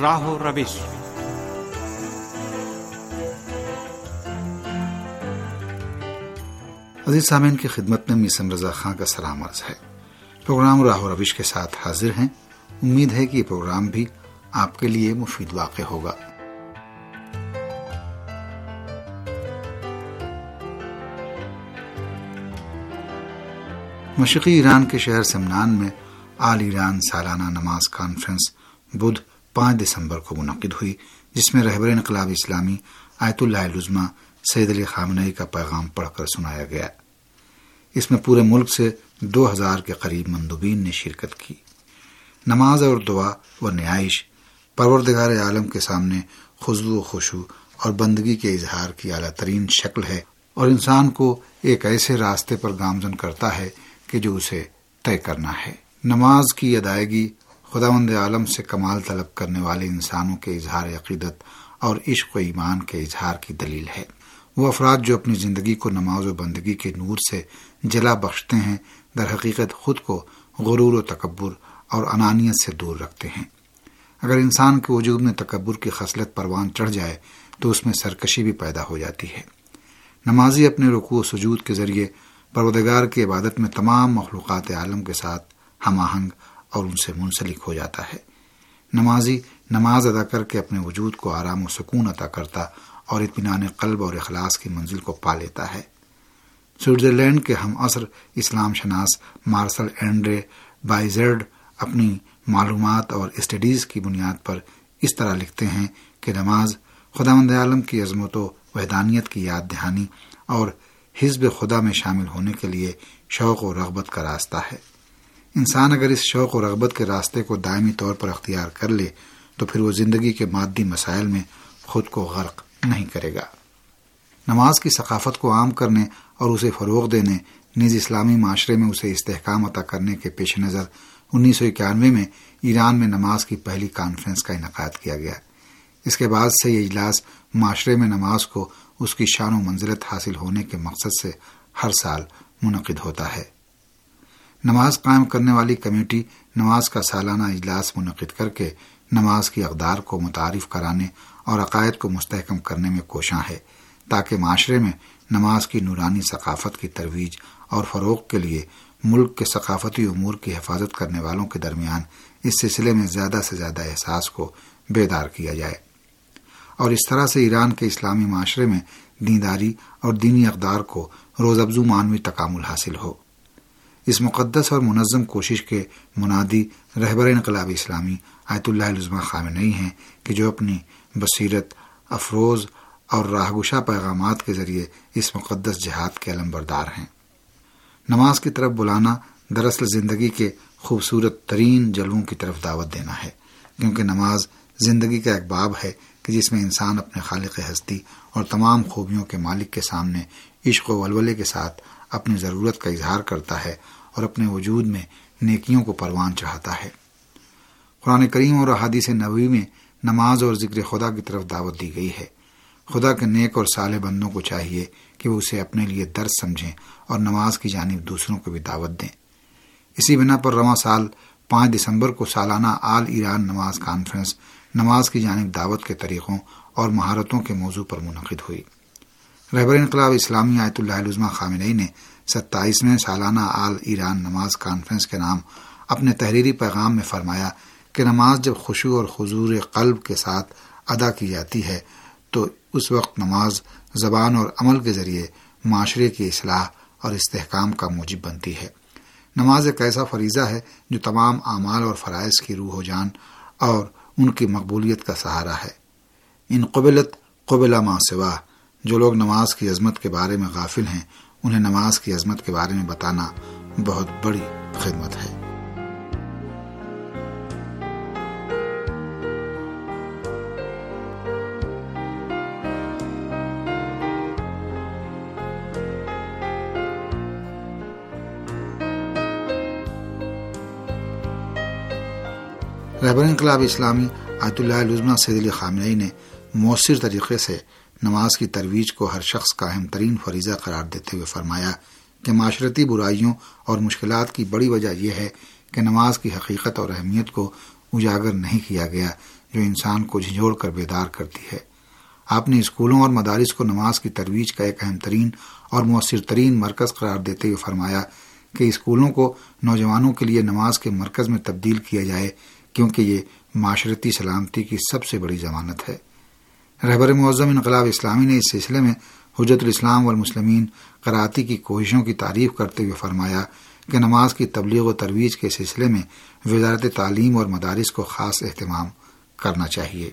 راہ و روش عزیز سامعین کی خدمت میں میسم رضا خان کا سلام عرض ہے۔ پروگرام راہ و روش کے ساتھ حاضر ہیں۔ امید ہے کہ یہ پروگرام بھی آپ کے لیے مفید واقع ہوگا۔ مشرقی ایران کے شہر سمنان میں آل ایران سالانہ نماز کانفرنس، بدھ پانچ دسمبر کو منعقد ہوئی، جس میں رہبر انقلاب اسلامی آیت اللہ لزما سید علی خامنئی کا پیغام پڑھ کر سنایا گیا۔ اس میں پورے ملک سے دو ہزار کے قریب مندوبین نے شرکت کی۔ نماز اور دعا و نیائش پروردگار عالم کے سامنے خزو و خوشو اور بندگی کے اظہار کی اعلیٰ ترین شکل ہے اور انسان کو ایک ایسے راستے پر گامزن کرتا ہے کہ جو اسے طے کرنا ہے۔ نماز کی ادائیگی خدا مند عالم سے کمال طلب کرنے والے انسانوں کے اظہار عقیدت اور عشق و ایمان کے اظہار کی دلیل ہے۔ وہ افراد جو اپنی زندگی کو نماز و بندگی کے نور سے جلا بخشتے ہیں، در حقیقت خود کو غرور و تکبر اور انانیت سے دور رکھتے ہیں۔ اگر انسان کے وجود میں تکبر کی خصلت پروان چڑھ جائے، تو اس میں سرکشی بھی پیدا ہو جاتی ہے۔ نمازی اپنے رکوع و سجود کے ذریعے پروردگار کی عبادت میں تمام مخلوقات عالم کے ساتھ ہم آہنگ اور ان سے منسلک ہو جاتا ہے۔ نمازی نماز ادا کر کے اپنے وجود کو آرام و سکون عطا کرتا اور اطمینان قلب اور اخلاص کی منزل کو پا لیتا ہے۔ سوئٹزرلینڈ کے ہم عصر اسلام شناس مارسل اینڈرے بائیزرڈ اپنی معلومات اور اسٹڈیز کی بنیاد پر اس طرح لکھتے ہیں کہ نماز خدا مند عالم کی عظمت و وحدانیت کی یاد دہانی اور حزب خدا میں شامل ہونے کے لیے شوق و رغبت کا راستہ ہے۔ انسان اگر اس شوق و رغبت کے راستے کو دائمی طور پر اختیار کر لے، تو پھر وہ زندگی کے مادی مسائل میں خود کو غرق نہیں کرے گا۔ نماز کی ثقافت کو عام کرنے اور اسے فروغ دینے نیز اسلامی معاشرے میں اسے استحکام عطا کرنے کے پیش نظر انیس سو اکیانوے میں ایران میں نماز کی پہلی کانفرنس کا انعقاد کیا گیا۔ اس کے بعد سے یہ اجلاس معاشرے میں نماز کو اس کی شان و منزلت حاصل ہونے کے مقصد سے ہر سال منعقد ہوتا ہے۔ نماز قائم کرنے والی کمیٹی نماز کا سالانہ اجلاس منعقد کر کے نماز کی اقدار کو متعارف کرانے اور عقائد کو مستحکم کرنے میں کوشاں ہے تاکہ معاشرے میں نماز کی نورانی ثقافت کی ترویج اور فروغ کے لیے ملک کے ثقافتی امور کی حفاظت کرنے والوں کے درمیان اس سلسلے میں زیادہ سے زیادہ احساس کو بیدار کیا جائے۔ اور اس طرح سے ایران کے اسلامی معاشرے میں دینداری اور دینی اقدار کو روز افزو معنوی تکامل حاصل ہو۔ اس مقدس اور منظم کوشش کے منادی رہبر انقلاب اسلامی آیت اللہ علزمہ خامنئی ہیں کہ جو اپنی بصیرت، افروز اور راہگشا پیغامات کے ذریعے اس مقدس جہاد کے علم بردار ہیں۔ نماز کی طرف بلانا دراصل زندگی کے خوبصورت ترین جلووں کی طرف دعوت دینا ہے، کیونکہ نماز زندگی کا ایک باب ہے کہ جس میں انسان اپنے خالق ہستی اور تمام خوبیوں کے مالک کے سامنے عشق و ولولے کے ساتھ اپنی ضرورت کا اظہار کرتا ہے اور اپنے وجود میں نیکیوں کو پروان چڑھاتا ہے۔ قرآن کریم اور احادیث نبوی میں نماز اور ذکر خدا کی طرف دعوت دی گئی ہے۔ خدا کے نیک اور سالے بندوں کو چاہیے کہ وہ اسے اپنے لیے درد سمجھیں اور نماز کی جانب دوسروں کو بھی دعوت دیں۔ اسی بنا پر رواں سال پانچ دسمبر کو سالانہ آل ایران نماز کانفرنس، نماز کی جانب دعوت کے طریقوں اور مہارتوں کے موضوع پر منعقد ہوئی۔ رہبر انقلاب اسلامی آیت اللہ علزمہ خامنئی نے ستائیسویں سالانہ آل ایران نماز کانفرنس کے نام اپنے تحریری پیغام میں فرمایا کہ نماز جب خوشو اور حضور قلب کے ساتھ ادا کی جاتی ہے تو اس وقت نماز زبان اور عمل کے ذریعے معاشرے کی اصلاح اور استحکام کا موجب بنتی ہے۔ نماز ایک ایسا فریضہ ہے جو تمام اعمال اور فرائض کی روح و جان اور ان کی مقبولیت کا سہارا ہے۔ ان قبلت قبلا ماں سوا جو لوگ نماز کی عظمت کے بارے میں غافل ہیں، انہیں نماز کی عظمت کے بارے میں بتانا بہت بڑی خدمت ہے۔ رہبر انقلاب اسلامی آیت اللہ لزمہ سید علی خامنئی نے مؤثر طریقے سے نماز کی ترویج کو ہر شخص کا اہم ترین فریضہ قرار دیتے ہوئے فرمایا کہ معاشرتی برائیوں اور مشکلات کی بڑی وجہ یہ ہے کہ نماز کی حقیقت اور اہمیت کو اجاگر نہیں کیا گیا جو انسان کو جھنجھوڑ کر بیدار کرتی ہے۔ آپ نے اسکولوں اور مدارس کو نماز کی ترویج کا ایک اہم ترین اور مؤثر ترین مرکز قرار دیتے ہوئے فرمایا کہ اسکولوں کو نوجوانوں کے لیے نماز کے مرکز میں تبدیل کیا جائے کیونکہ یہ معاشرتی سلامتی کی سب سے بڑی ضمانت ہے۔ رہبر معظم انقلاب اسلامی نے اس سلسلے میں حجرت الاسلام والمسلمین کراتی کی کوششوں کی تعریف کرتے ہوئے فرمایا کہ نماز کی تبلیغ و ترویج کے سلسلے میں وزارت تعلیم اور مدارس کو خاص اہتمام کرنا چاہیے۔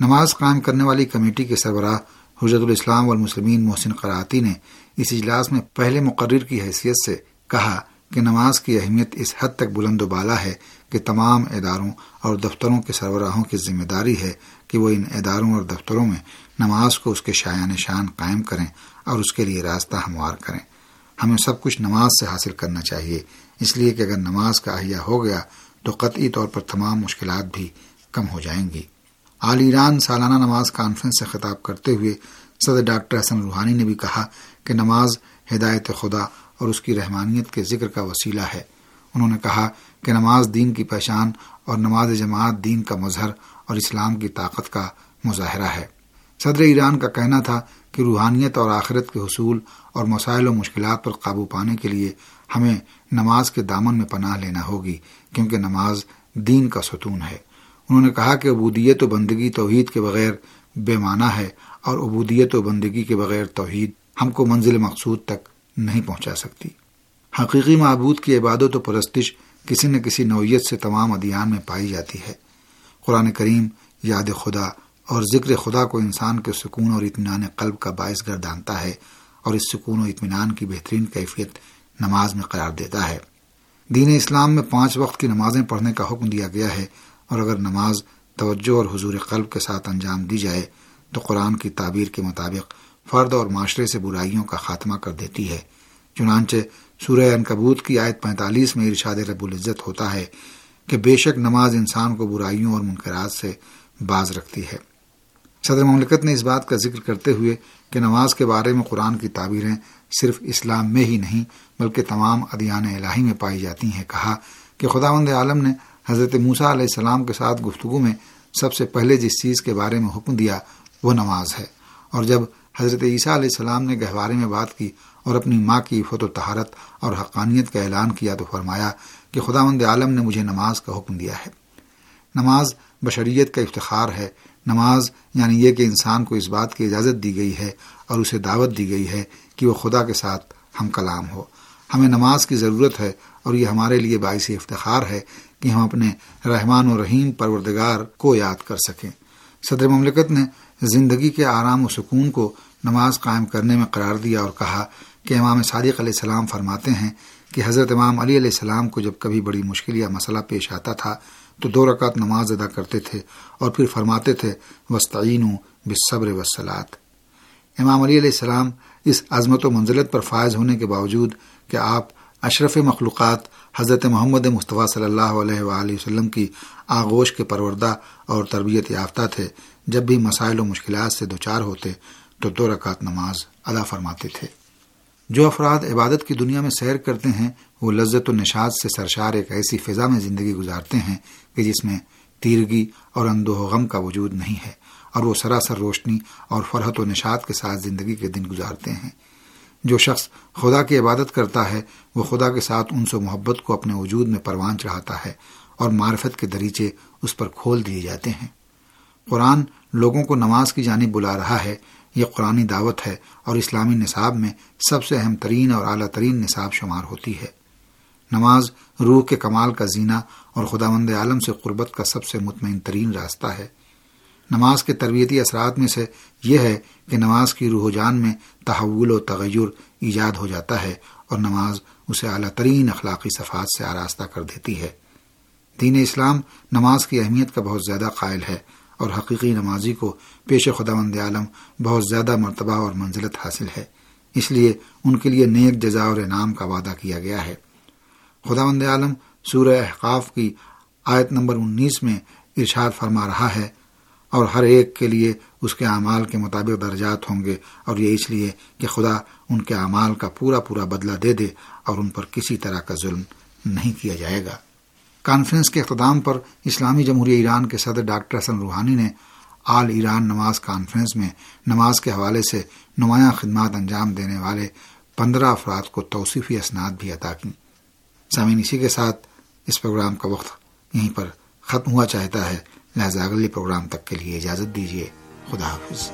نماز قائم کرنے والی کمیٹی کے سربراہ حجرت الاسلام والمسلمین محسن قراتی نے اس اجلاس میں پہلے مقرر کی حیثیت سے کہا کہ نماز کی اہمیت اس حد تک بلند و بالا ہے کہ تمام اداروں اور دفتروں کے سربراہوں کی ذمہ داری ہے کہ وہ ان اداروں اور دفتروں میں نماز کو اس کے شایان نشان قائم کریں اور اس کے لیے راستہ ہموار کریں۔ ہمیں سب کچھ نماز سے حاصل کرنا چاہیے، اس لیے کہ اگر نماز کا احیاء ہو گیا تو قطعی طور پر تمام مشکلات بھی کم ہو جائیں گی۔ آل ایران سالانہ نماز کانفرنس سے خطاب کرتے ہوئے صدر ڈاکٹر حسن روحانی نے بھی کہا کہ نماز ہدایت خدا اور اس کی رحمانیت کے ذکر کا وسیلہ ہے۔ انہوں نے کہا کہ نماز دین کی پہچان اور نماز جماعت دین کا مظہر اور اسلام کی طاقت کا مظاہرہ ہے۔ صدر ایران کا کہنا تھا کہ روحانیت اور آخرت کے حصول اور مسائل و مشکلات پر قابو پانے کے لیے ہمیں نماز کے دامن میں پناہ لینا ہوگی، کیونکہ نماز دین کا ستون ہے۔ انہوں نے کہا کہ عبودیت و بندگی توحید کے بغیر بے معنی ہے اور عبودیت و بندگی کے بغیر توحید ہم کو منزل مقصود تک نہیں پہنچا سکتی۔ حقیقی معبود کی عبادت و پرستش کسی نہ کسی نوعیت سے تمام ادیان میں پائی جاتی ہے۔ قرآن کریم، یاد خدا اور ذکر خدا کو انسان کے سکون اور اطمینان قلب کا باعث گردانتا ہے اور اس سکون و اطمینان کی بہترین کیفیت نماز میں قرار دیتا ہے۔ دین اسلام میں پانچ وقت کی نمازیں پڑھنے کا حکم دیا گیا ہے اور اگر نماز توجہ اور حضور قلب کے ساتھ انجام دی جائے تو قرآن کی تعبیر کے مطابق فرد اور معاشرے سے برائیوں کا خاتمہ کر دیتی ہے۔ چنانچہ سورہ انکبوت کی آیت پینتالیس میں ارشاد رب العزت ہوتا ہے کہ بے شک نماز انسان کو برائیوں اور منقرات سے باز رکھتی ہے۔ صدر مملکت نے اس بات کا ذکر کرتے ہوئے کہ نماز کے بارے میں قرآن کی تعبیریں صرف اسلام میں ہی نہیں بلکہ تمام ادیان الہی میں پائی جاتی ہیں۔ کہا کہ خدا مند عالم نے حضرت موسا علیہ السلام کے ساتھ گفتگو میں سب سے پہلے جس چیز کے بارے میں حکم دیا وہ نماز ہے۔ اور جب حضرت عیسیٰ علیہ السلام نے گہوارے میں بات کی اور اپنی ماں کی فت و تہارت اور حقانیت کا اعلان کیا تو فرمایا کہ خدا مند عالم نے مجھے نماز کا حکم دیا ہے۔ نماز بشریت کا افتخار ہے۔ نماز یعنی یہ کہ انسان کو اس بات کی اجازت دی گئی ہے اور اسے دعوت دی گئی ہے کہ وہ خدا کے ساتھ ہم کلام ہو۔ ہمیں نماز کی ضرورت ہے اور یہ ہمارے لیے باعث افتخار ہے کہ ہم اپنے رحمان و رحیم پروردگار کو یاد کر سکیں۔ صدر مملکت نے زندگی کے آرام و سکون کو نماز قائم کرنے میں قرار دیا اور کہا کہ امام صادق علیہ السلام فرماتے ہیں کہ حضرت امام علی علیہ السلام کو جب کبھی بڑی مشکل یا مسئلہ پیش آتا تھا تو دو رکعت نماز ادا کرتے تھے اور پھر فرماتے تھے وسطین بصبر وسلات امام علی علیہ السلام اس عظمت و منزلت پر فائز ہونے کے باوجود کہ آپ اشرف مخلوقات حضرت محمد مصطفیٰ صلی اللہ علیہ وآلہ وسلم کی آغوش کے پروردہ اور تربیت یافتہ تھے، جب بھی مسائل و مشکلات سے دوچار ہوتے تو دو رکعت نماز ادا فرماتے تھے۔ جو افراد عبادت کی دنیا میں سیر کرتے ہیں، وہ لذت و نشاد سے سرشار ایک ایسی فضا میں زندگی گزارتے ہیں کہ جس میں تیرگی اور اندوہ و غم کا وجود نہیں ہے اور وہ سراسر روشنی اور فرحت و نشاد کے ساتھ زندگی کے دن گزارتے ہیں۔ جو شخص خدا کی عبادت کرتا ہے، وہ خدا کے ساتھ ان سے محبت کو اپنے وجود میں پروان چڑھاتا ہے اور معرفت کے دریچے اس پر کھول دیے جاتے ہیں۔ قرآن لوگوں کو نماز کی جانب بلا رہا ہے یہ قرآنی دعوت ہے اور اسلامی نصاب میں سب سے اہم ترین اور اعلیٰ ترین نصاب شمار ہوتی ہے۔ نماز روح کے کمال کا زینہ اور خدا مند عالم سے قربت کا سب سے مطمئن ترین راستہ ہے۔ نماز کے تربیتی اثرات میں سے یہ ہے کہ نماز کی روح و جان میں تحول و تغیر ایجاد ہو جاتا ہے اور نماز اسے اعلیٰ ترین اخلاقی صفات سے آراستہ کر دیتی ہے۔ دین اسلام نماز کی اہمیت کا بہت زیادہ قائل ہے۔ اور حقیقی نمازی کو پیش خدا مند عالم بہت زیادہ مرتبہ اور منزلت حاصل ہے۔ اس لیے ان کے لیے نیک جزا اور انعام کا وعدہ کیا گیا ہے۔ خدا مند عالم سورہ احقاف کی آیت نمبر انیس میں ارشاد فرما رہا ہے اور ہر ایک کے لیے اس کے اعمال کے مطابق درجات ہوں گے اور یہ اس لیے کہ خدا ان کے اعمال کا پورا پورا بدلہ دے دے اور ان پر کسی طرح کا ظلم نہیں کیا جائے گا۔ کانفرنس کے اختتام پر اسلامی جمہوریہ ایران کے صدر ڈاکٹر حسن روحانی نے آل ایران نماز کانفرنس میں نماز کے حوالے سے نمایاں خدمات انجام دینے والے پندرہ افراد کو توصیفی اسناد بھی عطا کی سامعین، اسی کے ساتھ اس پروگرام کا وقت یہیں پر ختم ہوا۔ چاہتا ہے لہذا اگلے پروگرام تک کے لیے اجازت دیجیے۔ خدا حافظ۔